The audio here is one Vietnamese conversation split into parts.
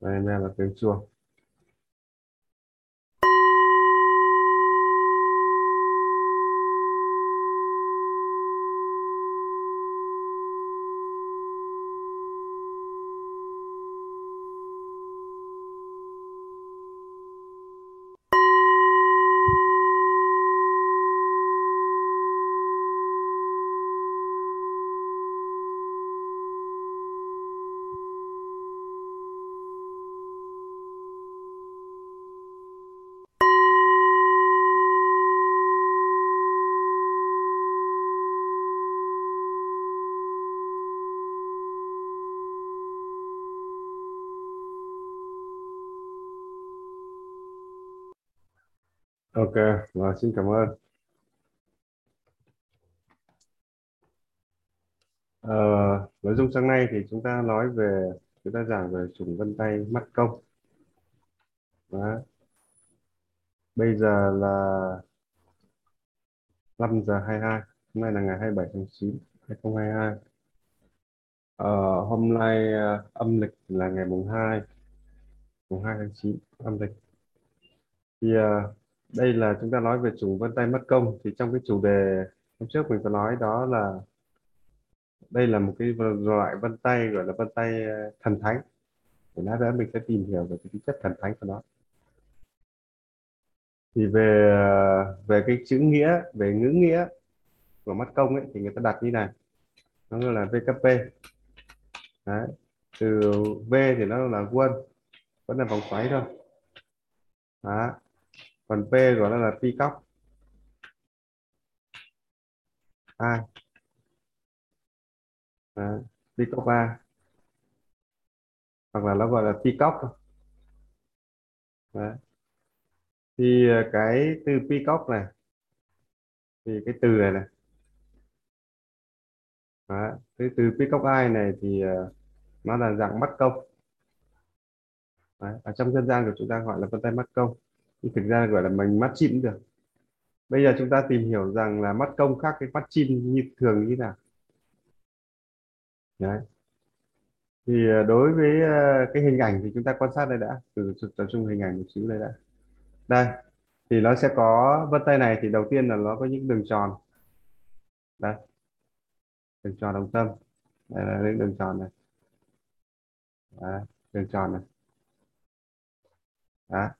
đây là tiếng chuông. Ok và xin cảm ơn. À, nội dung sáng nay thì chúng ta nói về chúng ta giảng về trùng vân tay mắt công. Đó. bây giờ là 5 giờ 22 hôm nay là ngày 27 tháng 9 2022 À, hôm nay ờ, âm lịch là ngày mùng 2 mùng 2 tháng 9 âm lịch. Thì ờ, đây là chúng ta nói về chủ vân tay mất công. Thì trong cái chủ đề hôm trước mình có nói đó là đây là một cái loại vân tay gọi là vân tay ờ, thần thánh. Thì lát nữa mình sẽ tìm hiểu về cái tính chất thần thánh của nó. Thì về ờ, về cái chữ nghĩa, về ngữ nghĩa của mất công ấy, thì người ta đặt như này. Nó là VKP đấy, từ V thì nó là quân, vẫn là vòng xoáy thôi. Đó còn P gọi nó là cóc A Đấy, cóc A hoặc là nó gọi là pi cóc Đấy. thì ờ, cái từ peacock này thì cái từ này này Đấy. cái từ pi cóc ai này thì ờ, nó là dạng mắt công Đấy. ở trong dân gian của chúng ta gọi là vân tay mắt công thực ra gọi là mình mắt chim được. Bây giờ chúng ta tìm hiểu rằng là mắt công khác cái mắt chim như thường như thế nào. Đấy. Thì ờ, đối với ờ, cái hình ảnh thì chúng ta quan sát đây đã. Từ tập trung hình ảnh một xíu đây đã. Đây thì nó sẽ có vân tay này thì đầu tiên là nó có những đường tròn. Đây. Đường tròn đồng tâm. Đây là những đường tròn này. Đấy, đường tròn này. Đó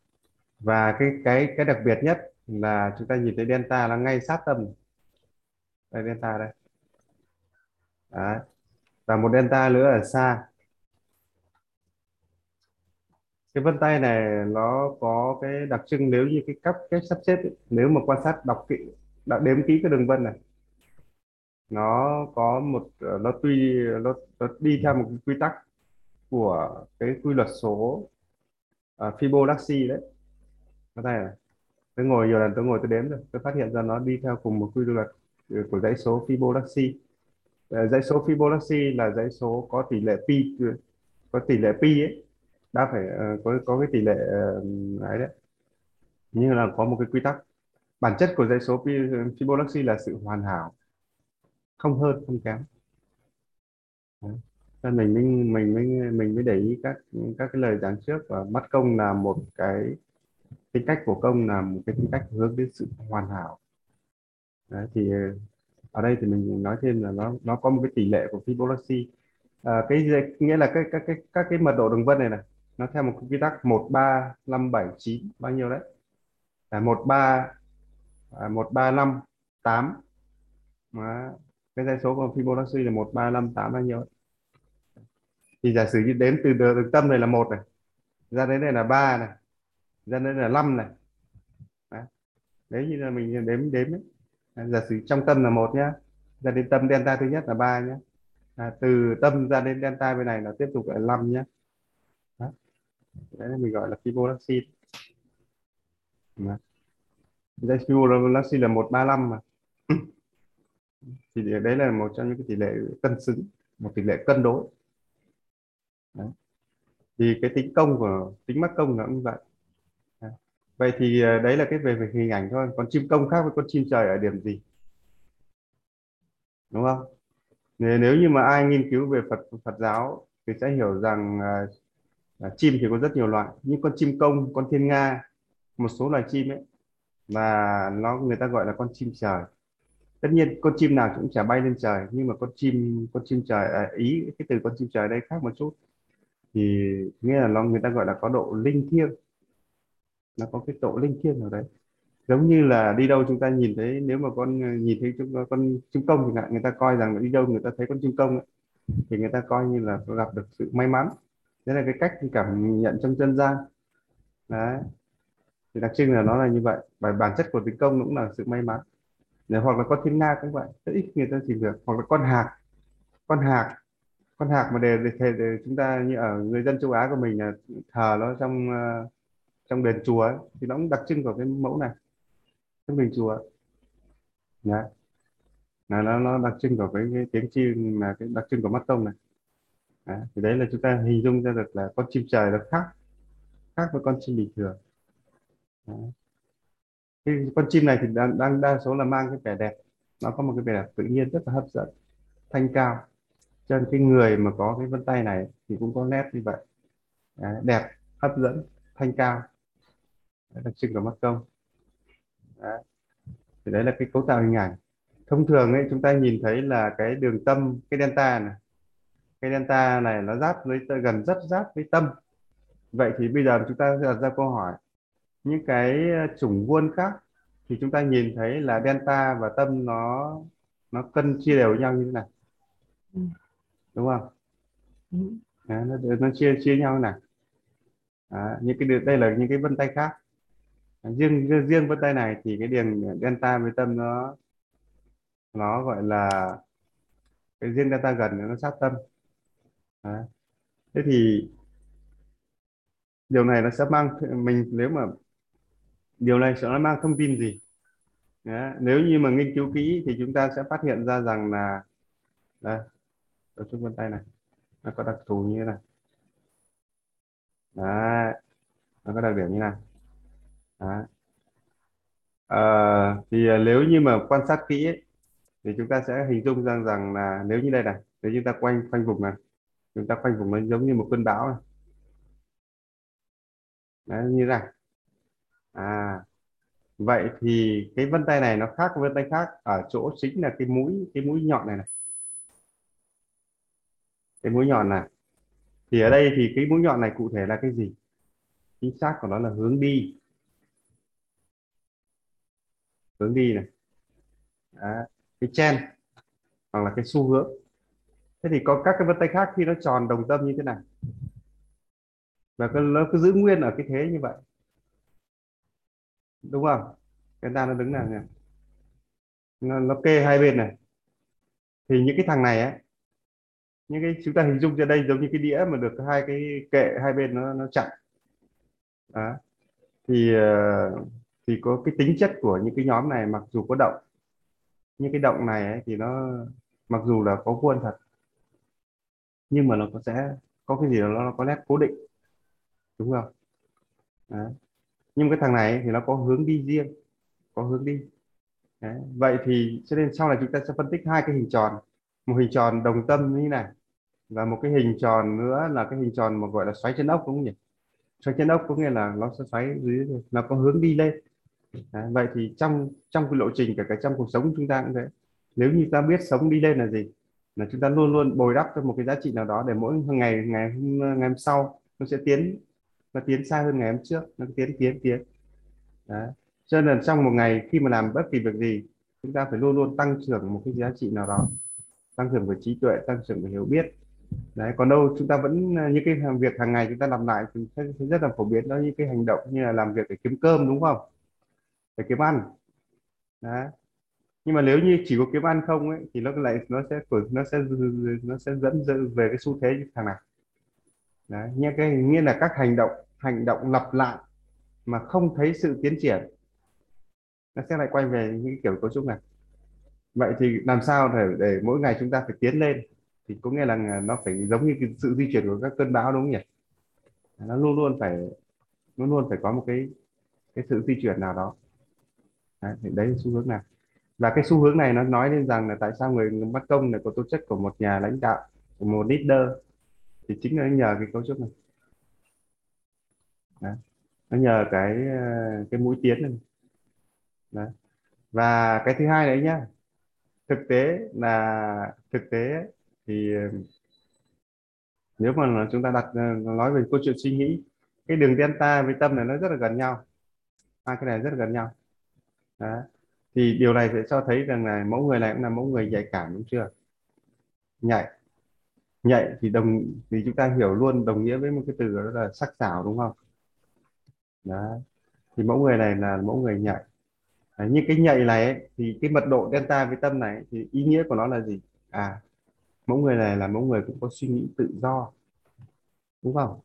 và cái cái cái đặc biệt nhất là chúng ta nhìn thấy delta nó ngay sát tâm. Đây delta đây. Đấy. và một delta nữa ở xa. Cái vân tay này nó có cái đặc trưng nếu như cái cấp cách sắp xếp ấy, nếu mà quan sát đọc kỹ đọc đếm kỹ cái đường vân này nó có một nó tuy nó, nó đi theo một cái quy tắc của cái quy luật số uh, Fibonacci đấy có thể tôi ngồi nhiều lần, tôi ngồi, tôi đếm rồi tôi phát hiện ra nó đi theo cùng một quy luật ừ, của dãy số Fibonacci ờ, dãy số Fibonacci là dãy số có tỷ lệ pi ừ, có tỷ lệ pi ấy. Đã phải ờ, có có cái tỷ lệ ờ, ấy đấy. Như là có một cái quy tắc. Bản chất của dãy số ừ, Fibonacci là sự hoàn hảo. Không hơn, không kém. Đấy. Nên mình mới mình mới mình mới để ý các các cái lời giảng trước. Và mắt công là một cái tính cách của công là một cái tính cách hướng đến sự hoàn hảo. Đấy, thì ờ, ở đây thì mình nói thêm là nó nó có một cái tỷ lệ của Fibonacci à, ờ, cái nghĩa là cái các cái các cái mật độ đường vân này này nó theo một quy tắc một ba năm bảy chín bao nhiêu đấy? Là một ba à, một ba năm tám. Cái dãy số của Fibonacci là một ba năm tám bao nhiêu đấy. thì giả sử như đếm từ đường tâm này là một này ra đến đây là ba này ra đây là năm này đấy. đấy như là mình đếm đếm ấy. À, giả sử trong tâm là một nhá ra đến tâm delta thứ nhất là ba nhá à, từ tâm ra đến delta bên này là tiếp tục là 5 nhá đấy, đấy mình gọi là Fibonacci đấy. Fibonacci là 135 mà thì đấy là một trong những cái tỷ lệ cân xứng một tỷ lệ cân đối đấy. thì cái tính công của tính mắc công là cũng vậy vậy thì ờ, đấy là cái về, về hình ảnh thôi. Còn chim công khác với con chim trời ở điểm gì? Đúng không? Nếu như mà ai nghiên cứu về Phật Phật giáo thì sẽ hiểu rằng uh, chim thì có rất nhiều loại. Nhưng con chim công con thiên nga một số loài chim ấy và nó người ta gọi là con chim trời. Tất nhiên con chim nào cũng chả bay lên trời nhưng mà con chim con chim trời à, ý cái từ con chim trời đây khác một chút. Thì nghĩa là nó người ta gọi là có độ linh thiêng nó có cái độ linh thiêng ở đấy. Giống như là đi đâu chúng ta nhìn thấy nếu mà con ờ, nhìn thấy chúng ờ, con chim công thì người ta coi rằng đi đâu người ta thấy con chim công ấy, thì người ta coi như là gặp được sự may mắn. Đấy là cái cách cảm nhận trong dân gian. Đấy. Thì đặc trưng là nó là như vậy. Và bản chất của tính công cũng là sự may mắn. Nếu hoặc là con thiên nga cũng vậy rất ít người ta tìm được. Hoặc là con hạc. Con hạc. Con hạc mà để, để, để, để chúng ta như ở người dân châu Á của mình là thờ nó trong uh, trong đền chùa ấy, thì nó cũng đặc trưng của cái mẫu này trong đền chùa Đấy. là nó nó đặc trưng của cái, cái tiếng chim là cái đặc trưng của mắt tông này Đó. thì đấy là chúng ta hình dung ra được là con chim trời nó khác khác với con chim bình thường Đó. Cái con chim này thì đang, đang đa số là mang cái vẻ đẹp nó có một cái vẻ đẹp tự nhiên rất là hấp dẫn thanh cao cho nên cái người mà có cái vân tay này thì cũng có nét như vậy Đó. đẹp hấp dẫn thanh cao đặc trưng của mắt công. Đấy. thì đấy là cái cấu tạo hình ảnh. Thông thường ấy chúng ta nhìn thấy là cái đường tâm cái delta này cái delta này nó giáp với gần rất giáp với tâm. Vậy thì bây giờ chúng ta đặt ra câu hỏi. Những cái chủng vuông khác thì chúng ta nhìn thấy là delta và tâm nó nó cân chia đều nhau như thế này ừ. đúng không? Ừ. Nó, nó chia chia nhau này. Đấy, những cái đây là những cái vân tay khác riêng riêng vân tay này thì cái điền delta với tâm nó nó gọi là cái riêng delta gần nó sát tâm Đấy. thế thì điều này nó sẽ mang mình nếu mà, điều này sẽ nó mang thông tin gì Đấy. nếu như mà nghiên cứu kỹ thì chúng ta sẽ phát hiện ra rằng là đây ở chức vân tay này, nó có đặc thù như thế này Đấy. nó có đặc điểm như này Ờ, à, thì nếu như mà quan sát kỹ ấy, thì chúng ta sẽ hình dung rằng rằng là nếu như đây này nếu chúng ta quanh quanh vùng này chúng ta quanh vùng nó giống như một cơn bão này Đấy, như này. À vậy thì cái vân tay này nó khác với vân tay khác ở chỗ chính là cái mũi cái mũi nhọn này này. Cái mũi nhọn này. Thì ở đây thì cái mũi nhọn này cụ thể là cái gì? Chính xác của nó là hướng đi hướng đi này. Đó. cái chen hoặc là cái xu hướng. Thế thì có các cái vân tay khác khi nó tròn đồng tâm như thế này. Và nó cứ giữ nguyên ở cái thế như vậy. Đúng không? Cái ta nó đứng này này, nó, nó kê hai bên này. Thì những cái thằng này ấy những cái chúng ta hình dung ra đây giống như cái đĩa mà được hai cái kệ hai bên nó nó chặn. Đó. thì uh, thì có cái tính chất của những cái nhóm này mặc dù có động những cái động này ấy, thì nó mặc dù là có vuông thật nhưng mà nó có sẽ có cái gì đó nó có nét cố định đúng không Đấy. nhưng cái thằng này thì nó có hướng đi riêng có hướng đi Đấy. vậy thì cho nên sau này chúng ta sẽ phân tích hai cái hình tròn một hình tròn đồng tâm như thế này và một cái hình tròn nữa là cái hình tròn mà gọi là xoáy chân ốc đúng không nhỉ xoáy chân ốc có nghĩa là nó sẽ xoáy dưới nó có hướng đi lên Đấy. vậy thì trong trong cái lộ trình cả cái trong cuộc sống của chúng ta cũng thế nếu như ta biết sống đi lên là gì, là chúng ta luôn luôn bồi đắp cho một cái giá trị nào đó để mỗi ngày ngày hôm ngày hôm sau nó sẽ tiến, nó tiến xa hơn ngày hôm trước, nó tiến tiến tiến Đấy. cho nên trong một ngày khi mà làm bất kỳ việc gì, chúng ta phải luôn luôn tăng trưởng một cái giá trị nào đó, tăng trưởng về trí tuệ, tăng trưởng về hiểu biết đấy, còn đâu chúng ta vẫn à, những cái việc hàng ngày chúng ta làm lại thì rất là phổ biến đó, những cái hành động như là làm việc để kiếm cơm, đúng không để kiếm ăn. Đấy. Nhưng mà nếu như chỉ có kiếm ăn không ấy, thì nó lại, nó sẽ nó sẽ nó sẽ dẫn về cái xu thế như thằng này. Đấy, nghĩa cái, nghĩa là các hành động hành động lặp lại mà không thấy sự tiến triển, nó sẽ lại quay về những kiểu cấu trúc này. Vậy thì làm sao để để mỗi ngày chúng ta phải tiến lên? Thì có nghĩa là nó phải giống như cái sự di chuyển của các cơn bão, đúng không nhỉ? Nó luôn luôn phải, luôn luôn phải có một cái cái sự di chuyển nào đó đấy, đấy là xu hướng nào và cái xu hướng này nó nói lên rằng là tại sao người bắt công này có tố chất của một nhà lãnh đạo của một leader thì chính là nhờ cái cấu trúc này Đấy. nó nhờ cái ờ, cái mũi tiến này Đấy. và cái thứ hai đấy nhá thực tế là thực tế thì ờ, nếu mà chúng ta đặt ờ, nói về câu chuyện suy nghĩ cái đường delta với tâm này nó rất là gần nhau hai cái này rất là gần nhau đó. thì điều này sẽ cho thấy rằng là mẫu người này cũng là mẫu người nhạy cảm đúng chưa? Nhạy. Nhạy thì đồng thì chúng ta hiểu luôn đồng nghĩa với một cái từ đó là sắc sảo đúng không? Đó. Thì mẫu người này là mẫu người nhạy. Đấy, nhưng cái nhạy này ấy, thì cái mật độ delta với tâm này thì ý nghĩa của nó là gì? À mẫu người này là mẫu người cũng có suy nghĩ tự do. Đúng không?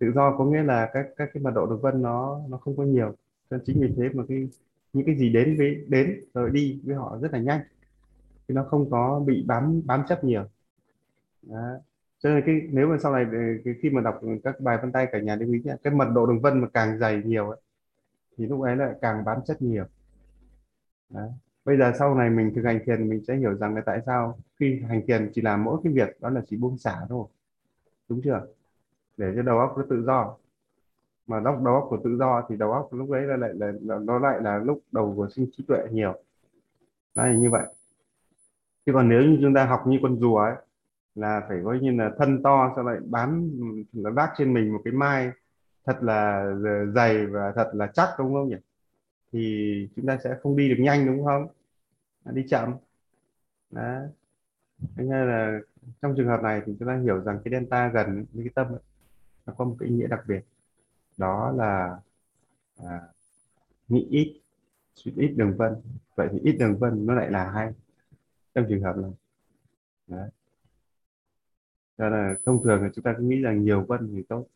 Tự do có nghĩa là các các cái mật độ đường vân nó nó không có nhiều. Nên chính vì thế mà cái những cái gì đến với đến rồi đi với họ rất là nhanh. Thì nó không có bị bám bám chấp nhiều. Đó. cho nên cái nếu mà sau này cái, khi mà đọc các bài vân tay cả nhà lưu ý nhé cái mật độ đường vân mà càng dày nhiều ấy, thì lúc ấy lại càng bám chất nhiều. Đó. bây giờ sau này mình thực hành thiền mình sẽ hiểu rằng là tại sao khi hành thiền chỉ làm mỗi cái việc đó là chỉ buông xả thôi. Đúng chưa? Để cho đầu óc nó tự do mà đầu, đầu óc của tự do thì đầu óc lúc đấy là lại là, nó lại là lúc đầu của sinh trí tuệ nhiều. Đấy như vậy. Chứ còn nếu như chúng ta học như con rùa ấy là phải coi như là thân to sau lại bám nó vác trên mình một cái mai thật là ờ, dày và thật là chắc đúng không nhỉ? Thì chúng ta sẽ không đi được nhanh đúng không? À, đi chậm. Đó thế nên là trong trường hợp này thì chúng ta hiểu rằng cái delta gần với cái tâm ấy, nó có một cái ý nghĩa đặc biệt đó là à, nghĩ ít suy ít đường vân. Vậy thì ít đường vân nó lại là hay trong trường hợp này. Đấy. Cho là thông thường là chúng ta cứ nghĩ rằng nhiều vân thì tốt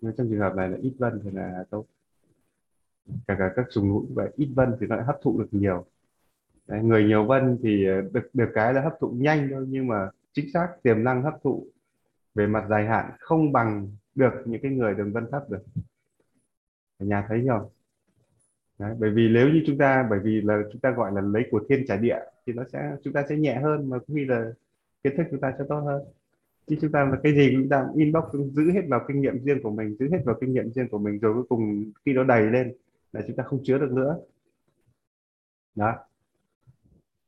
nhưng trong trường hợp này là ít vân thì là tốt. Cả cả các sùng ngũ vậy ít vân thì nó lại hấp thụ được nhiều. Đấy, người nhiều vân thì được được cái là hấp thụ nhanh thôi nhưng mà chính xác tiềm năng hấp thụ về mặt dài hạn không bằng được những cái người đường vân thấp được. Ở nhà thấy không Đấy, bởi vì nếu như chúng ta bởi vì là chúng ta gọi là lấy của thiên trả địa thì nó sẽ chúng ta sẽ nhẹ hơn mà cũng như là kiến thức chúng ta sẽ tốt hơn. Chứ chúng ta là cái gì chúng ta inbox giữ hết vào kinh nghiệm riêng của mình giữ hết vào kinh nghiệm riêng của mình rồi cuối cùng khi nó đầy lên là chúng ta không chứa được nữa. Đó.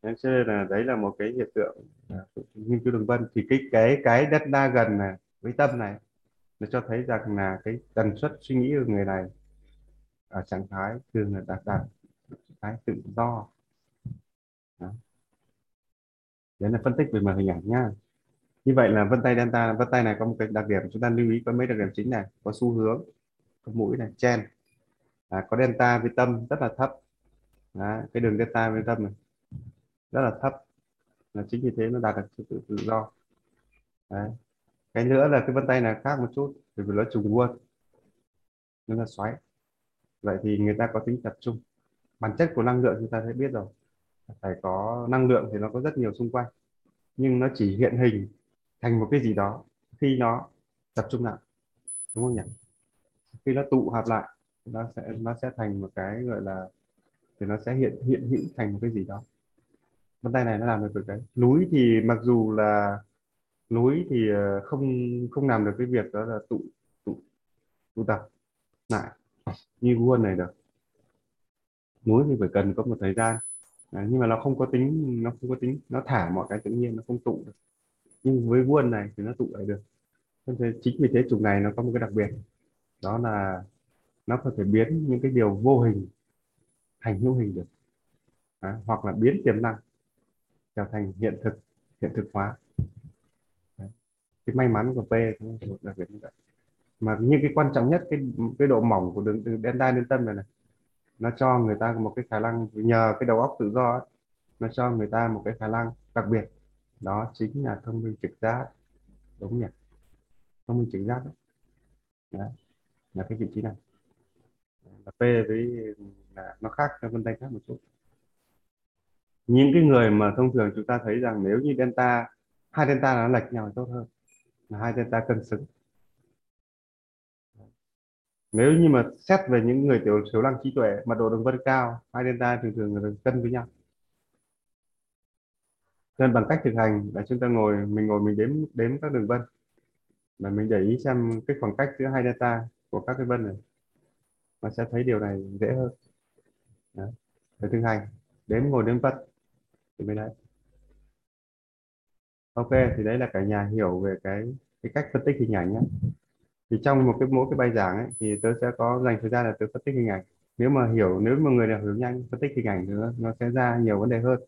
Nên cho nên là đấy là một cái hiện tượng à, nghiên cứu đường vân. Thì cái cái cái đất đa gần này với tâm này nó cho thấy rằng là cái tần suất suy nghĩ của người này ở trạng thái thường là đạt đạt thái tự do đó. đấy là phân tích về mặt hình ảnh nha như vậy là vân tay delta vân tay này có một cái đặc điểm chúng ta lưu ý có mấy đặc điểm chính này có xu hướng có mũi này chen à, có delta với tâm rất là thấp đó. cái đường delta với tâm này rất là thấp là chính vì thế nó đạt được sự tự, tự do Đấy cái nữa là cái vân tay này khác một chút, bởi vì nó trùng vuông nó là xoáy. Vậy thì người ta có tính tập trung. Bản chất của năng lượng chúng ta sẽ biết rồi. Phải có năng lượng thì nó có rất nhiều xung quanh. Nhưng nó chỉ hiện hình thành một cái gì đó khi nó tập trung lại. Đúng không nhỉ? Khi nó tụ hợp lại, nó sẽ nó sẽ thành một cái gọi là, thì nó sẽ hiện hiện hữu thành một cái gì đó. Vân tay này nó làm được cái núi thì mặc dù là núi thì ờ, không không làm được cái việc đó là tụ tụ tụ tập lại như vuông này được. Núi thì phải cần có một thời gian. À, nhưng mà nó không có tính nó không có tính nó thả mọi cái tự nhiên nó không tụ được. Nhưng với vuông này thì nó tụ lại được. Nên chính vì thế chủng này nó có một cái đặc biệt. Đó là nó có thể biến những cái điều vô hình thành hữu hình được. À, hoặc là biến tiềm năng trở thành hiện thực hiện thực hóa cái may mắn của P cũng đặc biệt như vậy. Mà nhưng cái quan trọng nhất cái cái độ mỏng của đường từ delta đến tâm này này nó cho người ta một cái khả năng nhờ cái đầu óc tự do ấy, nó cho người ta một cái khả năng đặc biệt. Đó chính là thông minh trực giác. Đúng nhỉ? Thông minh trực giác đấy. đấy là cái vị trí này. Là P với là nó khác với vân tay khác một chút. Những cái người mà thông thường chúng ta thấy rằng nếu như delta hai delta nó lệch nhau tốt hơn hai hai ta cân xứng. Nếu như mà xét về những người tiểu thiếu năng trí tuệ, mật độ đường vân cao, hai delta thường thường là cân với nhau. Nên bằng cách thực hành là chúng ta ngồi, mình ngồi, mình đếm đếm các đường vân. Và mình để ý xem cái khoảng cách giữa hai delta của các cái vân này, nó sẽ thấy điều này dễ hơn. Để thực hành, đếm ngồi, đếm vân thì mới đấy. Ok, thì đấy là cả nhà hiểu về cái cái cách phân tích hình ảnh nhé thì trong một cái mỗi cái bài giảng ấy, thì tớ sẽ có dành thời gian là tớ phân tích hình ảnh nếu mà hiểu nếu mà người nào hiểu nhanh phân tích hình ảnh nữa, nó, sẽ ra nhiều vấn đề hơn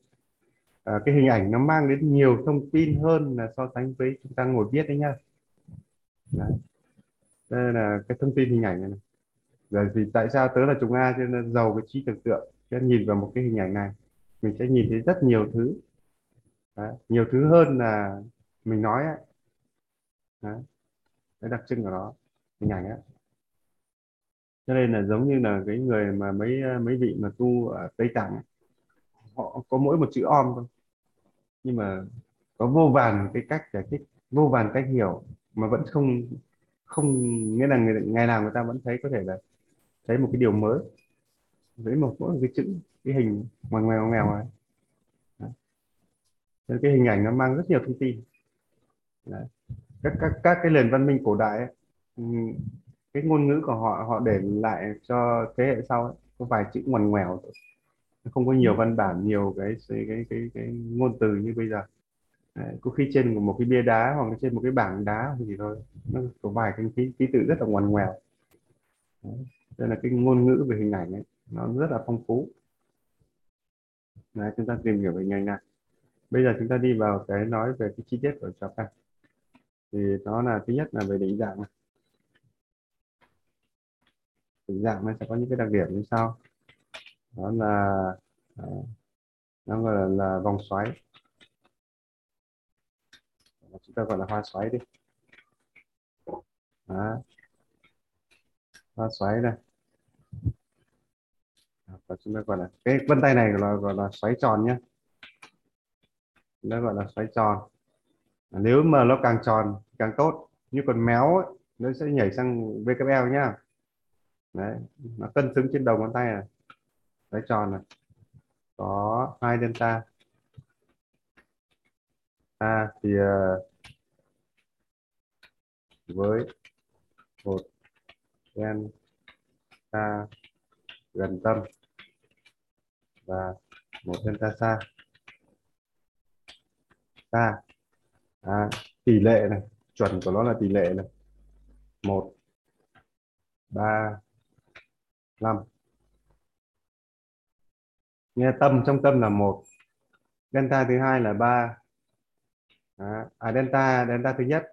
à, cái hình ảnh nó mang đến nhiều thông tin hơn là so sánh với chúng ta ngồi viết đấy nhá đấy. đây là cái thông tin hình ảnh này, này. Rồi vì tại sao tớ là chúng A cho nên giàu cái trí tưởng tượng cho nhìn vào một cái hình ảnh này mình sẽ nhìn thấy rất nhiều thứ Đấy, nhiều thứ hơn là mình nói ấy. Đấy. đặc trưng của nó hình ảnh ấy cho nên là giống như là cái người mà mấy mấy vị mà tu ở Tây Tạng ấy, họ có mỗi một chữ om thôi nhưng mà có vô vàn cái cách giải thích vô vàn cách hiểu mà vẫn không không nghĩa là người, ngày nào người ta vẫn thấy có thể là thấy một cái điều mới với một mỗi một cái chữ cái hình ngoằn ngoèo ngoèo này Đấy. cái hình ảnh nó mang rất nhiều thông tin Đấy các các các cái nền văn minh cổ đại ấy, cái ngôn ngữ của họ họ để lại cho thế hệ sau ấy, có vài chữ ngoằn ngoèo thôi. Không có nhiều văn bản nhiều cái cái cái cái, cái ngôn từ như bây giờ. Đấy, có khi trên một cái bia đá hoặc là trên một cái bảng đá gì thôi nó có vài cái ký, ký tự rất là ngoằn ngoèo. Đây là cái ngôn ngữ về hình ảnh ấy nó rất là phong phú. Đấy, chúng ta tìm hiểu về hình ảnh này bây giờ chúng ta đi vào cái nói về cái chi tiết của này thì nó là thứ nhất là về định dạng định dạng nó sẽ có những cái đặc điểm như sau. Đó là à, nó gọi là, là vòng xoáy. Chúng ta gọi là hoa xoáy đi. Đó. hoa xoáy này và chúng ta gọi là cái vân tay này gọi là, gọi là xoáy tròn nhé chúng ta gọi là xoáy tròn nếu mà nó càng tròn càng tốt như còn méo ấy, nó sẽ nhảy sang VKL nhá. Đấy nó cân xứng trên đầu ngón tay này. Đấy tròn này. Có hai delta. A thì uh, với một delta gần tâm và một delta xa. Xa à, tỷ lệ này chuẩn của nó là tỷ lệ này. Một ba năm. Nghe tâm trong tâm là một. Delta thứ hai là ba. À, à delta delta thứ nhất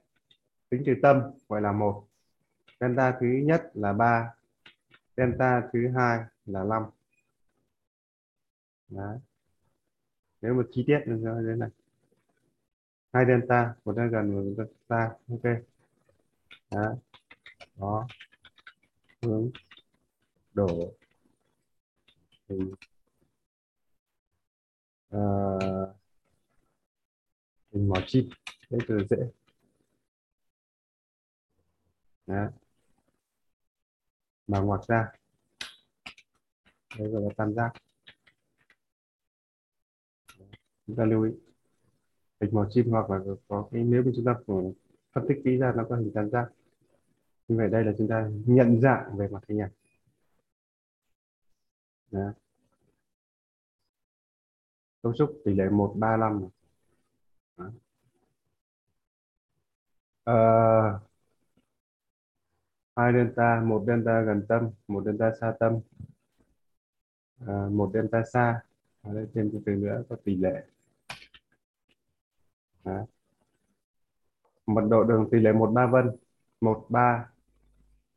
tính từ tâm gọi là một. Delta thứ nhất là ba. Delta thứ hai là năm. Đấy. nếu một chi tiết như thế này hai delta một delta gần một delta ok. Đó. Đó. Hướng đổ. Hình à, ờ, hình mỏ chim, đây từ dễ. Đó. Mà ngoặc ra. Đây gọi là tam giác. Chúng ta lưu ý hình màu chim hoặc là có cái nếu mà chúng ta phân tích kỹ ra nó có hình tam giác. Như vậy đây là chúng ta nhận dạng về mặt hình ảnh. Cấu trúc tỷ lệ 135 ba năm. Ờ, hai delta một delta gần tâm một delta xa tâm. À, một delta xa. Ở đây thêm từ nữa có tỷ lệ. Đấy. mật độ đường tỷ lệ một ba vân một ba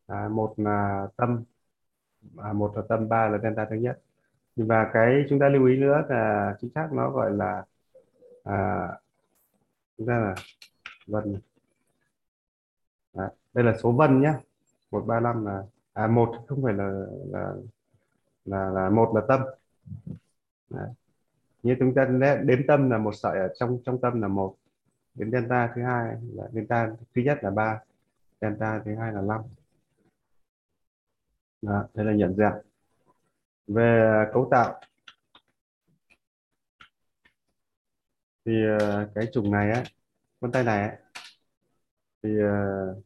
à, một là tâm à, một là tâm ba là delta thứ nhất và cái chúng ta lưu ý nữa là chính xác nó gọi là à, chúng ta là vân à, đây là số vân nhé 135 là à một không phải là là là là một là tâm Đấy như chúng ta đếm tâm là một sợi ở trong trong tâm là một đến delta thứ hai là delta thứ nhất là ba delta thứ hai là năm. Đó, đây là nhận dạng về cấu tạo thì ờ, cái trùng này á con tay này á thì ờ,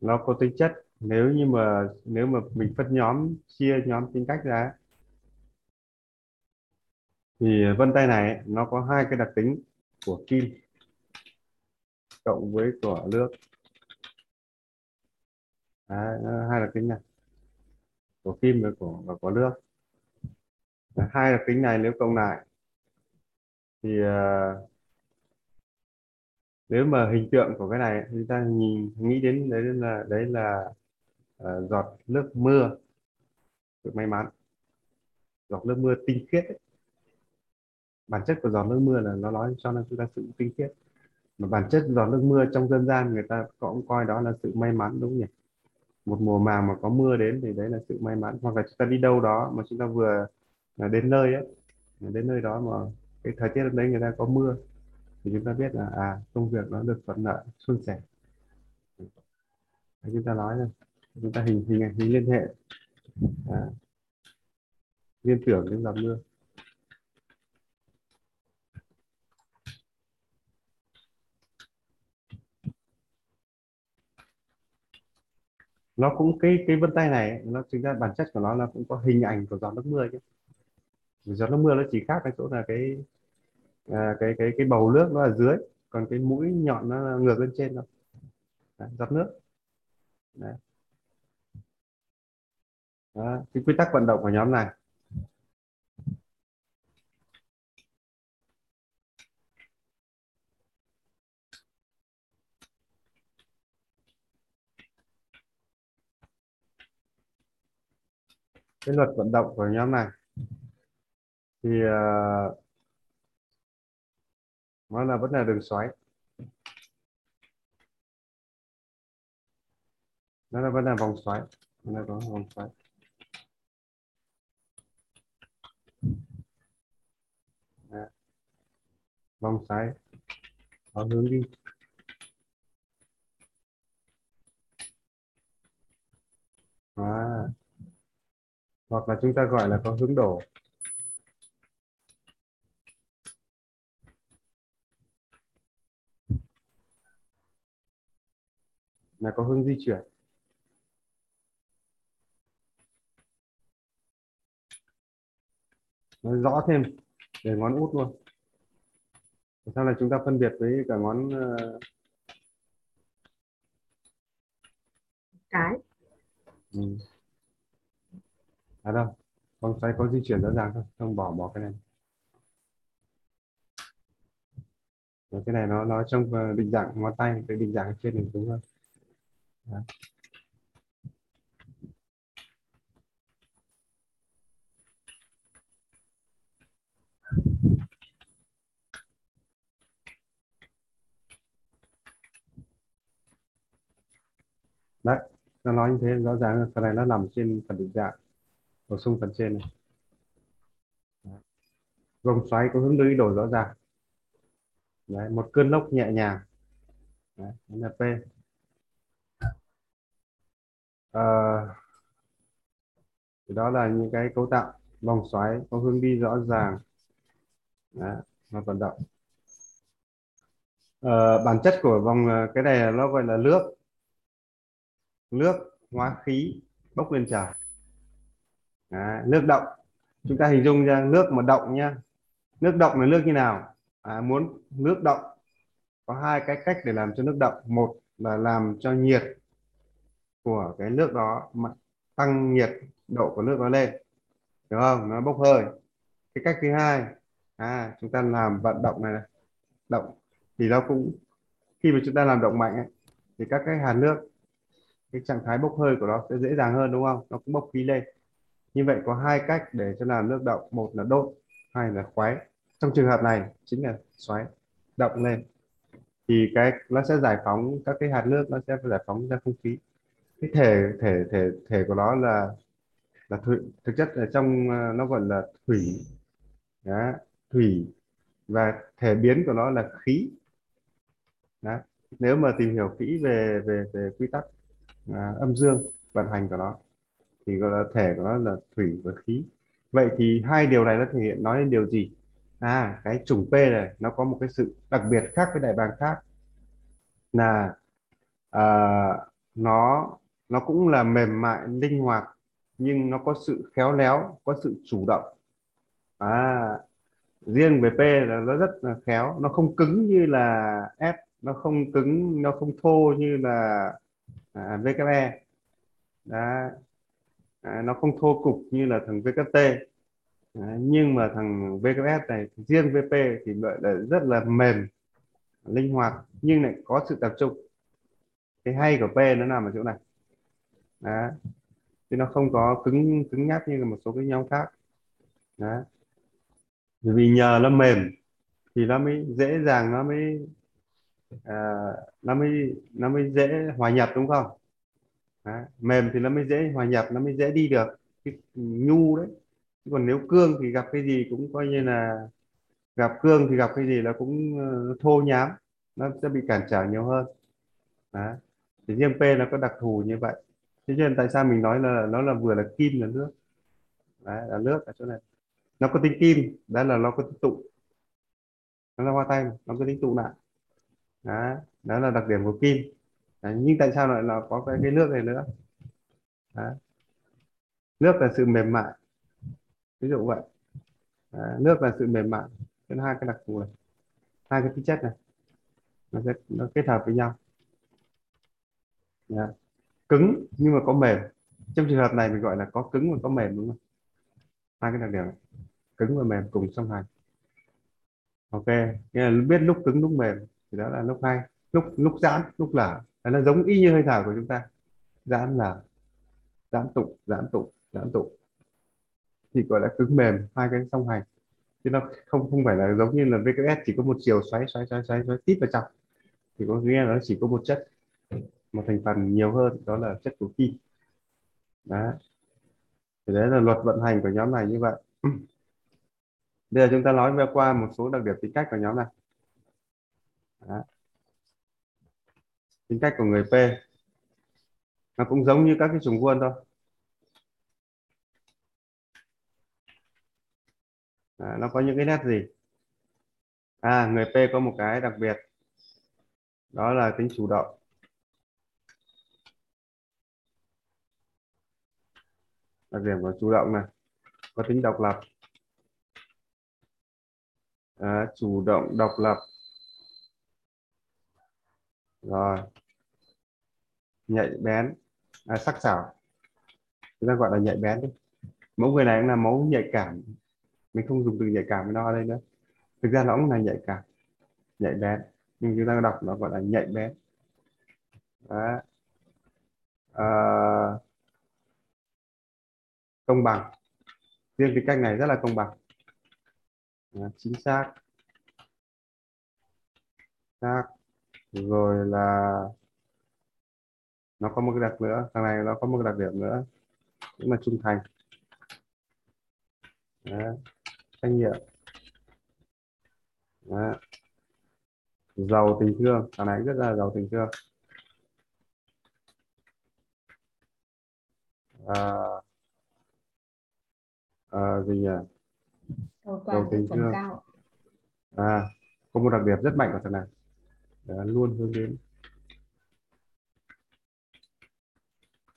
nó có tính chất nếu như mà nếu mà mình phân nhóm chia nhóm tính cách ra thì ờ, vân tay này nó có hai cái đặc tính của kim cộng với của nước. Đấy, hai đặc tính này của kim với của và của nước. Đấy, hai đặc tính này nếu cộng lại thì uh, nếu mà hình tượng của cái này chúng ta nhìn nghĩ đến đấy là đấy là uh, giọt nước mưa. Sự may mắn. Giọt nước mưa tinh khiết ấy bản chất của giọt nước mưa là nó nói cho nên chúng ta sự tinh khiết. Mà bản chất giọt nước mưa trong dân gian người ta cũng coi đó là sự may mắn đúng không nhỉ? Một mùa màng mà có mưa đến thì đấy là sự may mắn. Hoặc là chúng ta đi đâu đó mà chúng ta vừa à, đến nơi ấy à, đến nơi đó mà cái thời tiết đấy người ta có mưa thì chúng ta biết là à công việc nó được thuận lợi suôn sẻ. Đấy, chúng ta nói là chúng ta hình hình hình liên hệ à, liên tưởng đến giọt mưa. Nó cũng cái cái vân tay này nó chính ra bản chất của nó là cũng có hình ảnh của giọt nước mưa chứ giọt nước mưa nó chỉ khác cái chỗ là cái à, cái cái cái bầu nước nó ở dưới còn cái mũi nhọn nó ngược lên trên thôi Đấy, giọt nước. Đấy. Đó, cái quy tắc vận động của nhóm này. Cái luật vận động của nhóm này. Thì à, uh, nó là vẫn là đường xoáy. Nó là vẫn là vòng xoáy. Nó là có vòng xoáy. Vòng xoáy. Có hướng đi. À hoặc là chúng ta gọi là có hướng đổ. Là có hướng di chuyển. Nói rõ thêm để ngón út luôn. Sau này chúng ta phân biệt với cả ngón uh... cái. Ừ à đâu. Vòng xoáy có di chuyển rõ ràng không không bỏ bỏ cái này. Và cái này nó nó trong ờ, định dạng ngón tay, cái định dạng trên này đúng không Đấy. đấy, nó nói như thế, rõ ràng là phần này nó nằm trên phần định dạng bổ sung phần trên này. Vòng xoáy có hướng đi đổi rõ ràng. Đấy, một cơn lốc nhẹ nhàng. Đấy, là P. À, đó là những cái cấu tạo. Vòng xoáy có hướng đi rõ ràng. Đấy, vận động. À, bản chất của vòng ờ, cái này nó gọi là nước nước hóa khí bốc lên trời đấy, nước động. Chúng ta hình dung ra nước mà động nhá. Nước động là nước như nào? À, muốn nước động có hai cái cách để làm cho nước động. Một là làm cho nhiệt của cái nước đó tăng nhiệt độ của nước nó lên. Đúng không? Nó bốc hơi. Cái cách thứ hai à, chúng ta làm vận động này, này. Động thì nó cũng khi mà chúng ta làm động mạnh ấy, thì các cái hạt nước cái trạng thái bốc hơi của nó sẽ dễ dàng hơn đúng không? Nó cũng bốc khí lên như vậy có hai cách để cho làm nước động một là đốt hai là khoáy trong trường hợp này chính là xoáy động lên. Thì cái nó sẽ giải phóng các cái hạt nước nó sẽ giải phóng ra không khí. Cái thể thể thể thể của nó là là thủy, thực chất là trong ờ, nó gọi là thủy. Đó, thủy. Và thể biến của nó là khí. Đó. nếu mà tìm hiểu kỹ về về về quy tắc à, âm dương vận hành của nó thì gọi là thể của nó là thủy và khí. Vậy thì hai điều này nó thể hiện nói lên điều gì? À cái chủng P này nó có một cái sự đặc biệt khác với đại bàng khác. Là à, nó nó cũng là mềm mại linh hoạt nhưng nó có sự khéo léo có sự chủ động. À, riêng về P là nó rất là khéo nó không cứng như là F nó không cứng nó không thô như là à, VKE đó à, nó không thô cục như là thằng VKT à, nhưng mà thằng VKS này riêng VP thì lại là rất là mềm linh hoạt nhưng lại có sự tập trung. Cái hay của P nó nằm ở chỗ này. Đó chứ nó không có cứng cứng nhắc như là một số cái nhóm khác. Đó vì nhờ nó mềm thì nó mới dễ dàng nó mới à, nó mới nó mới dễ hòa nhập đúng không? Đó. mềm thì nó mới dễ hòa nhập nó mới dễ đi được. Cái nhu đấy. Chứ còn nếu cương thì gặp cái gì cũng coi như là gặp cương thì gặp cái gì là cũng ờ, thô nhám nó sẽ bị cản trở nhiều hơn. Đó. thì riêng P nó có đặc thù như vậy. Thế cho nên tại sao mình nói là nó là vừa là kim là nước? Đấy, là nước ở chỗ này. Nó có tính kim đó là nó có tính tụ. Nó là hoa tay nó có tính tụ lại. Đó, đó là đặc điểm của kim đấy, nhưng tại sao lại là có cái, cái nước này nữa? Đấy. nước là sự mềm mại. Ví dụ vậy. Đấy, nước là sự mềm mại. Cái hai cái đặc thù này. Hai cái tính chất này. Nó sẽ nó kết hợp với nhau. Đấy. cứng nhưng mà có mềm. Trong trường hợp này mình gọi là có cứng và có mềm đúng không? Hai cái đặc điểm này. cứng và mềm cùng song hành. Ok. Nghĩa là biết lúc cứng lúc mềm. Thì đó là lúc hay. Lúc lúc giãn lúc lở nó giống y như hơi thở của chúng ta. Giãn là giãn tụ giãn tụ giãn tụ thì gọi là cứng mềm hai cái song hành. Chứ nó không không phải là giống như là VKS chỉ có một chiều xoáy xoáy xoáy xoáy, xoáy tít vào trong. Thì có nghĩa là nó chỉ có một chất một thành phần nhiều hơn đó là chất của kim đó. Thì đấy là luật vận hành của nhóm này như vậy. Bây giờ chúng ta nói qua một số đặc điểm tính cách của nhóm này. Đó tính cách của người P. Nó cũng giống như các cái trùng vuông thôi. À, nó có những cái nét gì? À người P có một cái đặc biệt. Đó là tính chủ động. Đặc điểm của chủ động này có tính độc lập. À, chủ động độc lập. Rồi nhạy bén. À, sắc sảo. Chúng ta gọi là nhạy bén đi. Mẫu người này cũng là mẫu nhạy cảm. Mình không dùng từ nhạy cảm với nó ở đây nữa. Thực ra nó cũng là nhạy cảm nhạy bén. Nhưng chúng ta đọc nó gọi là nhạy bén. Đó. À, công bằng. Riêng cái cách này rất là công bằng. À, chính xác. Xác. Rồi là nó có một cái đặc nữa thằng này nó có một cái đặc điểm nữa cũng là trung thành. Đó trách nhiệm. Đó. giàu tình thương thằng này rất là giàu tình thương. À, à, gì nhỉ? Giàu tình thương. À có một đặc điểm rất mạnh của thằng này. Là luôn hướng đến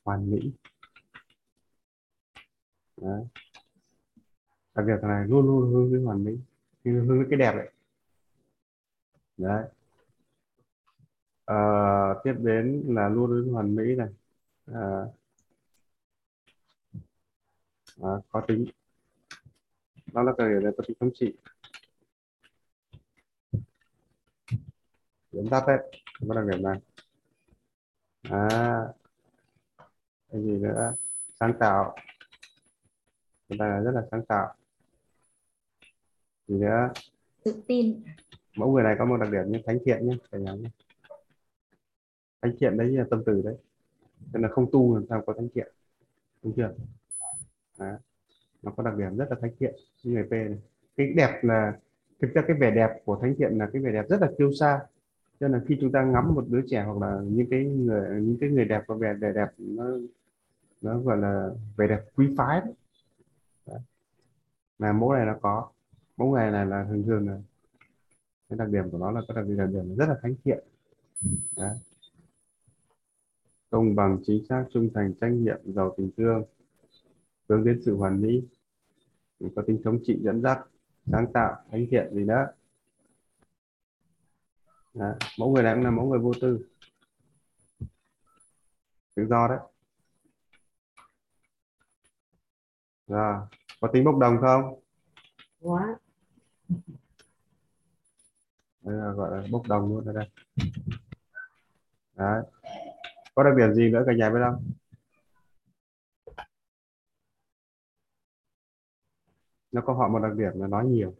hoàn mỹ. Đấy. Đặc biệt này luôn luôn hướng đến hoàn mỹ hướng đến cái đẹp đấy đấy. À, tiếp đến là luôn hướng hoàn mỹ này. À, à, có tính. Đó là cái để có tính thống trị. Điểm đáp đấy có đặc điểm này à cái gì nữa sáng tạo. Chúng ta rất là sáng tạo. Gì nữa tự tin. Mẫu người này có một đặc điểm như thánh thiện nhé cả nhà nhé thánh thiện đấy là tâm từ đấy. Nên là không tu làm sao có thánh thiện. Đúng chưa? Đó. nó có đặc điểm rất là thánh thiện. Như người P này. Cái đẹp là thực ra cái vẻ đẹp của thánh thiện là cái vẻ đẹp rất là kiêu sa. Cho nên là khi chúng ta ngắm một đứa trẻ hoặc là những cái người những cái người đẹp có vẻ vẻ đẹp nó nó gọi là vẻ đẹp quý phái đấy. Đấy. là mẫu này nó có mẫu này là là thường thường là cái đặc điểm của nó là có đặc điểm, đặc điểm rất là thánh thiện Đấy. công công bằng chính xác trung thành trách nhiệm giàu tình thương hướng đến sự hoàn mỹ có tính thống trị dẫn dắt sáng tạo thánh thiện gì đó Đó. mẫu người này cũng là mẫu người vô tư tự do đấy rồi có tính bốc đồng không? Quá đây là gọi là bốc đồng luôn ở đây. Đấy. Có đặc điểm gì nữa cả nhà biết không? Nó có họ một đặc điểm là nói nhiều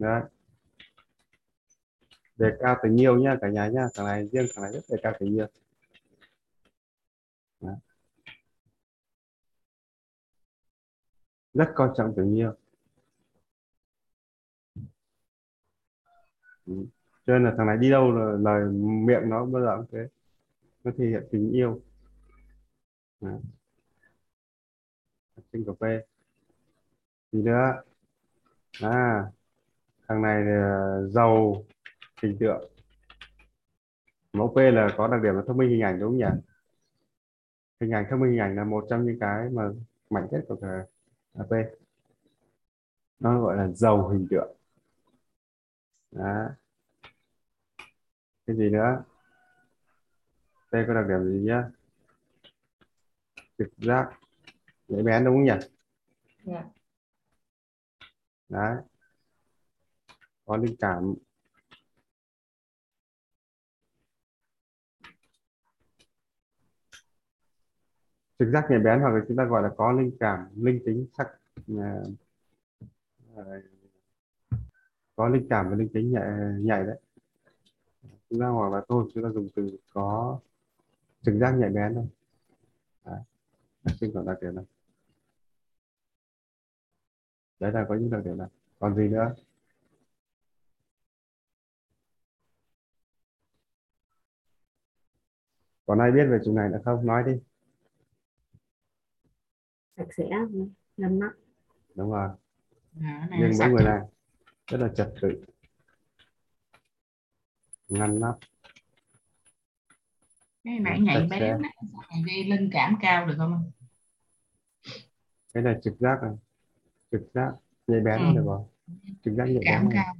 đấy. Đề cao tình yêu nha, cả nhà nha. Thằng này, riêng thằng này rất đề cao tình yêu đấy. rất coi trọng tình yêu Ừ. cho nên là thằng này đi đâu là lời miệng nó bao giờ cũng thế. Nó thể hiện tình yêu. Đấy. sinh cà phê. Gì nữa? À thằng này là giàu hình tượng. Mẫu P là có đặc điểm là thông minh hình ảnh đúng không nhỉ? Hình ảnh thông minh hình ảnh là một trong những cái mà mạnh nhất của cả P nó gọi là giàu hình tượng. Đó. Cái gì nữa? Đây có đặc điểm gì nhá? Trực giác nhạy bén đúng không nhỉ? Dạ. đấy có linh cảm. Trực giác nhạy bén hoặc là chúng ta gọi là có linh cảm, linh tính, sắc à, à, có linh cảm và linh tính nhạy nhạy đấy. Chúng ta hoặc là thôi, chúng ta dùng từ có trực giác nhạy bén thôi. Đấy. đặc trưng đặc điểm này đấy là có những đặc điểm này còn gì nữa? Còn ai biết về chúng này nữa không? Nói đi. Sạch sẽ ngăn nắp đúng rồi. À, cái này nhưng sạch. mỗi người này rất là trật tự. Ngăn nắp. Cái nãy á, sao mày ghi linh cảm cao được không cái này trực giác này trực giác nhạy bén Ừ. được rồi. Trực giác nhạy cảm bén này. cao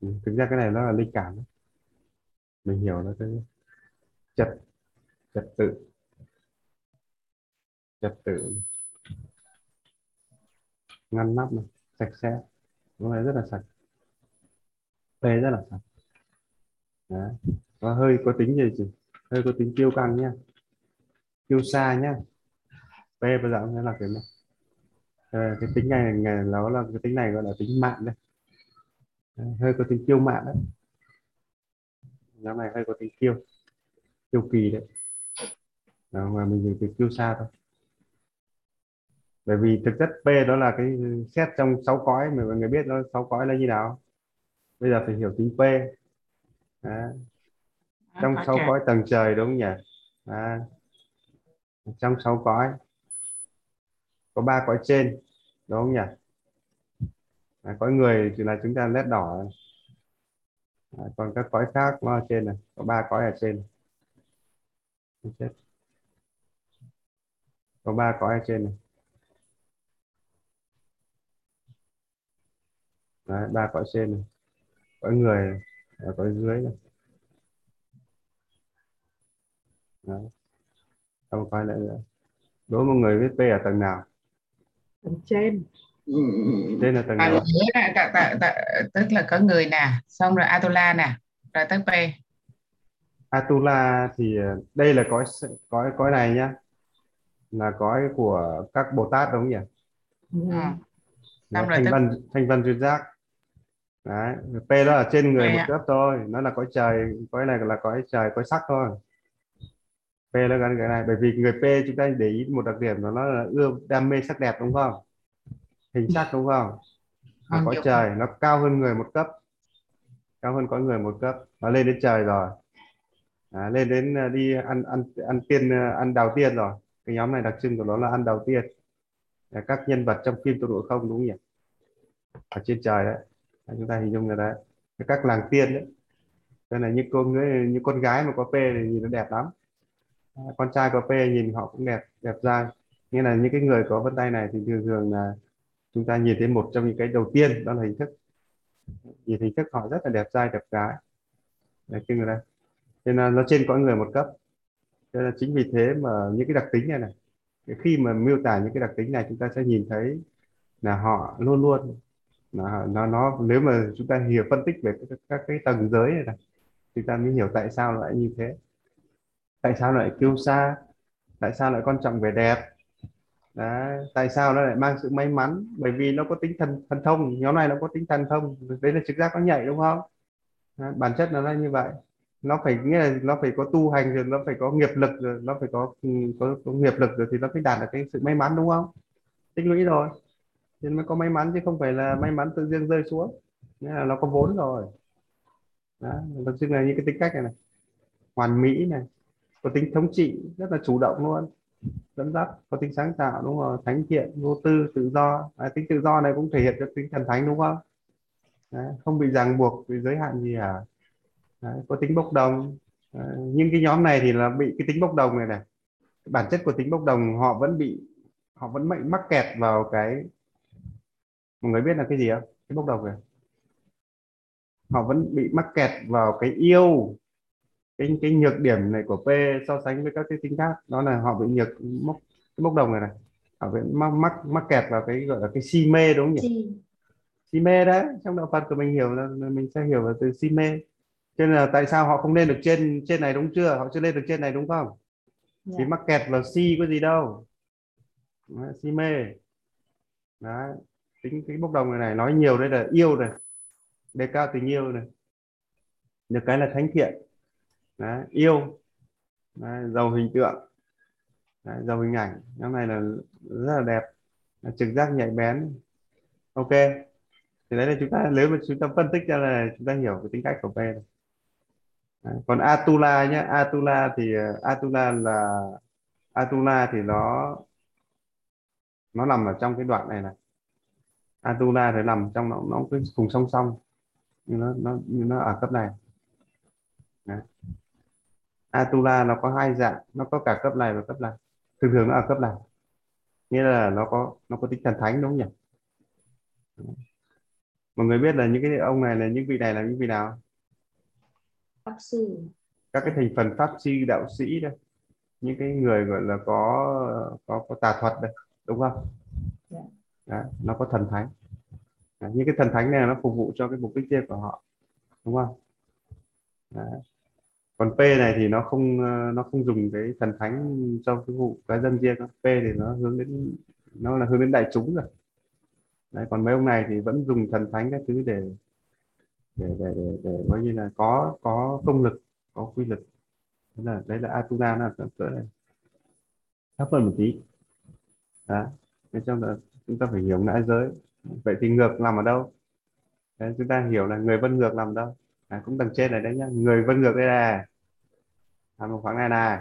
Ừ, thực ra cái này nó là linh cảm. Mình hiểu nó cái trật trật tự. Trật tự. Ngăn nắp này sạch sẽ. Nó này rất là sạch. Phê rất là sạch. Đấy. có hơi có tính gì chứ hơi có tính kiêu căng nhá. Kiêu xa nhá. Phê bây giờ cũng sẽ là cái này. Ờ, cái tính này, này nó là cái tính này gọi là tính mạn Đấy, hơi có tính kiêu mạn đấy. Nhóm này hơi có tính kiêu kiêu kỳ đấy mà mình dùng từ kiêu xa thôi. Bởi vì thực chất P đó là cái xét trong sáu cõi mà mọi người biết nó sáu cõi là như nào? Bây giờ phải hiểu tính P. Đó. trong sáu cõi tầng trời đúng không nhỉ? Đó. trong sáu cõi. Có ba cõi trên đúng không nhỉ? À, cõi người thì là chúng ta nét đỏ này. À, còn các cõi khác nó ở trên này. Có ba cõi ở trên Chết. Có ba cõi ở trên này? Đấy, ba cõi trên này? Cõi người ở cõi dưới này. Đấy. không coi lại nữa. Đố một người biết P ở tầng nào? Tầng trên. Trên là tầng à, nào nè, tạ, tạ, tạ, tức là có người nè xong rồi Atula nè rồi tới P. Atula thì ờ, đây là cõi cõi cõi này nhá là cõi của các Bồ Tát đúng không nhỉ? Ừ. ừ. Đấy, thanh văn thanh văn duyên giác. Đấy P đó là trên người một cấp thôi nó là cõi trời cõi này là cõi trời cõi sắc thôi. P nó gắn cái này bởi vì người P chúng ta để ý một đặc điểm của nó là ưa đam mê sắc đẹp đúng không? Hình sắc đúng không? Là Còn cõi trời nó cao hơn người một cấp. Cao hơn cõi người một cấp. Nó lên đến trời rồi. À, lên đến à, đi ăn ăn ăn tiên à, ăn đào tiên rồi cái nhóm này đặc trưng của nó là ăn đầu tiên. Là các nhân vật trong phim tôi đội không đúng không nhỉ? Ở trên trời đấy. Chúng ta hình dung là đấy. Các làng tiên đấy. Đây là những cô người những con gái mà có p thì nhìn nó đẹp lắm. À, con trai có p nhìn họ cũng đẹp đẹp dai. Nghĩa là những cái người có vân tay này thì thường thường là chúng ta nhìn thấy một trong những cái đầu tiên đó là hình thức. Nhìn hình thức họ rất là đẹp trai đẹp gái. Đấy cái người đây. Nên là nó trên cõi người một cấp cho nên chính vì thế mà những cái đặc tính này này khi mà miêu tả những cái đặc tính này chúng ta sẽ nhìn thấy là họ luôn luôn là nó nó nếu mà chúng ta hiểu phân tích về các, các cái tầng giới này, này chúng ta mới hiểu tại sao lại như thế. Tại sao lại kiêu sa? Tại sao lại quan trọng về đẹp? Đấy, tại sao nó lại mang sự may mắn? Bởi vì nó có tính thần thần thông nhóm này nó có tính thần thông đấy là trực giác nó nhạy đúng không? Đấy, bản chất nó là như vậy nó phải nghĩa là nó phải có tu hành rồi nó phải có nghiệp lực rồi nó phải có ừ, có, có nghiệp lực rồi thì nó mới đạt được cái sự may mắn đúng không? Tích lũy rồi. Nên mới có may mắn chứ không phải là may mắn tự nhiên rơi xuống. Nghĩa là nó có vốn rồi. Đó thực sự là những cái tính cách này này. Hoàn mỹ này có tính thống trị rất là chủ động luôn. Dẫn dắt có tính sáng tạo đúng không thánh thiện vô tư tự do. À, tính tự do này cũng thể hiện cho tính thần thánh đúng không? Đấy, không bị ràng buộc bị giới hạn gì cả. Đấy, có tính bốc đồng. Đấy, nhưng cái nhóm này thì là bị cái tính bốc đồng này này. Bản chất của tính bốc đồng họ vẫn bị họ vẫn mệnh mắc kẹt vào cái mọi người biết là cái gì không? Cái bốc đồng này. Họ vẫn bị mắc kẹt vào cái yêu cái cái nhược điểm này của P so sánh với các cái tính khác. Đó là họ bị nhược mốc cái bốc đồng này này. Họ bị mắc mắc mắc kẹt vào cái gọi là cái si mê đúng không nhỉ? Si. Mê đấy trong đạo Phật của mình hiểu là mình sẽ hiểu là từ si mê cho nên là tại sao họ không lên được trên trên này đúng chưa? Họ chưa lên được trên này đúng không? Dạ. thì mắc kẹt vào si có gì đâu. Đấy, si mê. Đấy tính cái bốc đồng này này nói nhiều đây là yêu này. Đề cao tình yêu này. Được cái là thánh thiện. Đấy, yêu. Đấy, giàu hình tượng. Đấy, giàu hình ảnh. Nhóm này là rất là đẹp. Là trực giác nhạy bén. Ok. Thì đấy là chúng ta nếu mà chúng ta phân tích ra là chúng ta hiểu cái tính cách của P này. Còn Atula nhé Atula thì ờ, Atula là, Atula thì nó nó nằm ở trong cái đoạn này này. Atula thì nằm trong, nó nó cứ cùng song song nhưng nó nó nhưng nó ở cấp này. Đấy. Atula nó có hai dạng, nó có cả cấp này và cấp này. Thường thường nó ở cấp này. Nghĩa là nó có nó có tính thần thánh, đúng không nhỉ? Mọi người biết là những cái ông này là những vị này là những vị nào? Pháp sư. Các cái thành phần pháp sư đạo sĩ đây. Những cái người gọi là có có có tà thuật đây đúng không? Dạ. Đấy, nó có thần thánh. Đấy, những cái thần thánh này nó phục vụ cho cái mục đích riêng của họ đúng không? Đấy. còn P này thì nó không ờ, nó không dùng cái thần thánh cho cái vụ cá nhân riêng P thì nó hướng đến nó là hướng đến đại chúng rồi. Đấy, còn mấy ông này thì vẫn dùng thần thánh các thứ để để để để, để coi như là có có công lực có quy lực. Đấy là đấy là Atuna là cỡ này. Thấp hơn một tí. Đó. Nên trong là chúng ta phải hiểu ngã giới. Vậy thì ngược nằm ở đâu? Đấy, chúng ta hiểu là người vân ngược nằm đâu. À, cũng tầng trên này đấy nhá. Người vân ngược đây này. À, một khoảng này này.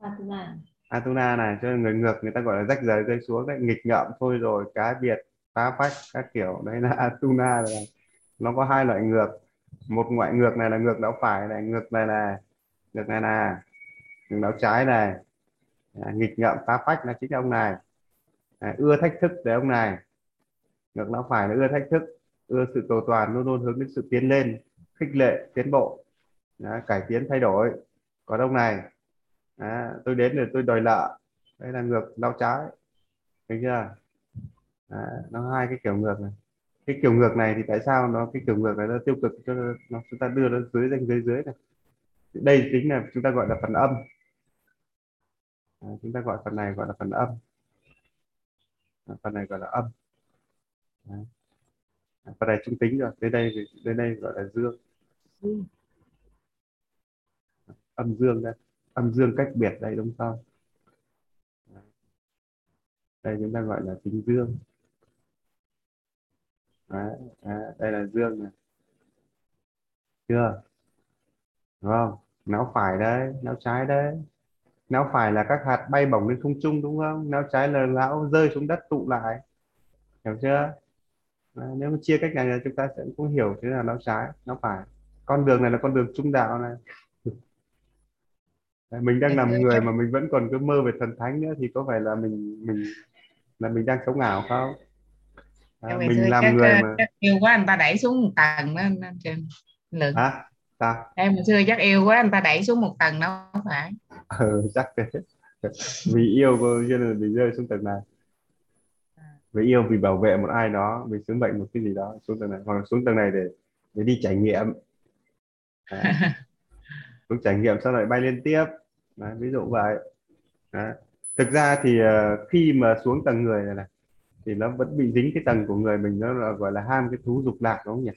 Atula Atuna này cho người ngược người ta gọi là rách rời rơi xuống đấy. Nghịch ngợm thôi rồi cá biệt phá phách các kiểu. Đấy là Atuna rồi nó có hai loại ngược. Một ngoại ngược này là ngược đảo phải này ngược này là ngược này là ngược đảo trái này. À, nghịch ngợm phá phách là chính là ông này. À, ưa thách thức để ông này. Ngược đảo phải là ưa thách thức ưa sự cầu toàn luôn luôn hướng đến sự tiến lên khích lệ tiến bộ. À, cải tiến thay đổi. Còn ông này à, tôi đến để tôi đòi nợ. Đây là ngược đảo trái. Thấy chưa? À, nó hai cái kiểu ngược này cái kiểu ngược này thì tại sao nó cái kiểu ngược này nó tiêu cực cho nó chúng ta đưa nó dưới danh giới dưới này. Đây chính là chúng ta gọi là phần âm. À, chúng ta gọi phần này gọi là phần âm. À, phần này gọi là âm. À, phần này trung tính rồi đến đây thì đến đây gọi là dương. Âm dương đây âm dương cách biệt đây đúng không? Đây chúng ta gọi là tính dương Đấy, đấy, đây là dương này. Chưa? Đúng không? Não phải đấy não trái đấy. Não phải là các hạt bay bổng lên không trung đúng không? Não trái là lão rơi xuống đất tụ lại. Hiểu chưa? Đấy, nếu mà chia cách này là chúng ta sẽ cũng hiểu thế là não trái não phải. Con đường này là con đường trung đạo này. Đấy, mình đang làm người mà mình vẫn còn cứ mơ về thần thánh nữa thì có phải là mình mình là mình đang sống ảo không? À, mình xưa làm chắc, người ờ, mà. chắc yêu quá anh ta đẩy xuống một tầng đó anh, Trần Lực. Hả? Sao? Em xưa chắc yêu quá anh ta đẩy xuống một tầng đâu phải. Ừ, chắc thế. Vì yêu cô cho nên bị rơi xuống tầng này. Vì yêu vì bảo vệ một ai đó vì sứ mệnh một cái gì đó xuống tầng này. Hoặc là xuống tầng này để để đi trải nghiệm. Đấy. xuống trải nghiệm sau lại bay lên tiếp. Đấy, ví dụ vậy. Đấy. thực ra thì ờ, khi mà xuống tầng người này này thì nó vẫn bị dính cái tầng của người mình nó là gọi là ham cái thú dục lạc đúng không nhỉ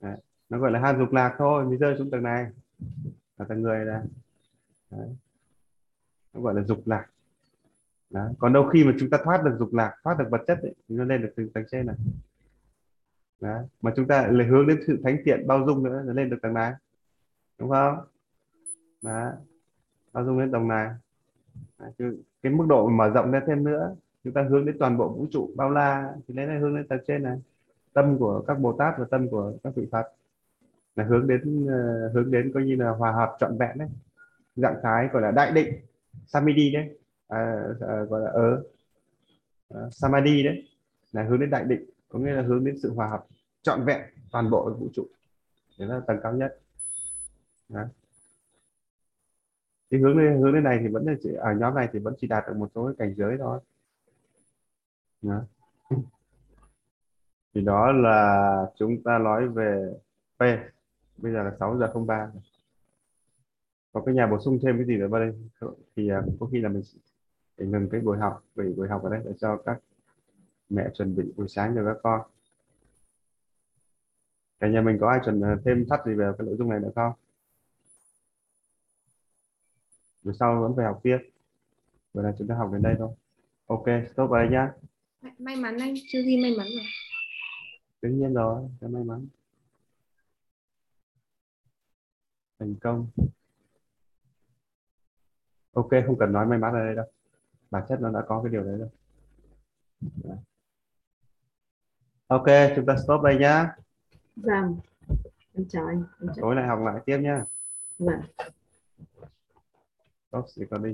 Đấy. nó gọi là ham dục lạc thôi mới rơi xuống tầng này là tầng người này Đấy. nó gọi là dục lạc Đấy. còn đâu khi mà chúng ta thoát được dục lạc thoát được vật chất ấy, thì nó lên được từ tầng trên này Đấy. mà chúng ta lại hướng đến sự thánh thiện bao dung nữa nó lên được tầng này đúng không Đấy. bao dung đến tầng này Đấy. Cái mức độ mở rộng ra thêm nữa chúng ta hướng đến toàn bộ vũ trụ bao la thì lấy này hướng đến tầng trên này. Tâm của các bồ tát và tâm của các vị phật là hướng đến ờ, hướng đến coi như là hòa hợp trọn vẹn đấy. Dạng thái gọi là đại định samadhi đấy. À, à, gọi là ở à, samadhi đấy là hướng đến đại định có nghĩa là hướng đến sự hòa hợp trọn vẹn toàn bộ vũ trụ. Đấy là tầng cao nhất. Đó. thì hướng lên hướng lên này thì vẫn là chỉ ở nhóm này thì vẫn chỉ đạt được một số cái cảnh giới thôi đó. thì đó là chúng ta nói về P. Bây giờ là 6 giờ 03 có cái nhà bổ sung thêm cái gì nữa vào đây? Thì à, có khi là mình để ngừng cái buổi học, vì buổi học ở đây để cho các mẹ chuẩn bị buổi sáng cho các con. Cả nhà mình có ai chuẩn à, thêm thắt gì về cái nội dung này nữa không? Buổi sau vẫn phải học tiếp. Bữa là chúng ta học đến đây thôi. Ok, stop ở đây nhá. May- mắn anh chưa ghi may mắn rồi. Đương nhiên rồi cho may mắn. Thành công. Ok không cần nói may mắn ở đây đâu. Bản chất nó đã có cái điều đấy rồi. Ok chúng ta stop đây nhá. Vâng. Em chào anh em chào. Tối nay học lại tiếp nhá. Vâng. Stop recording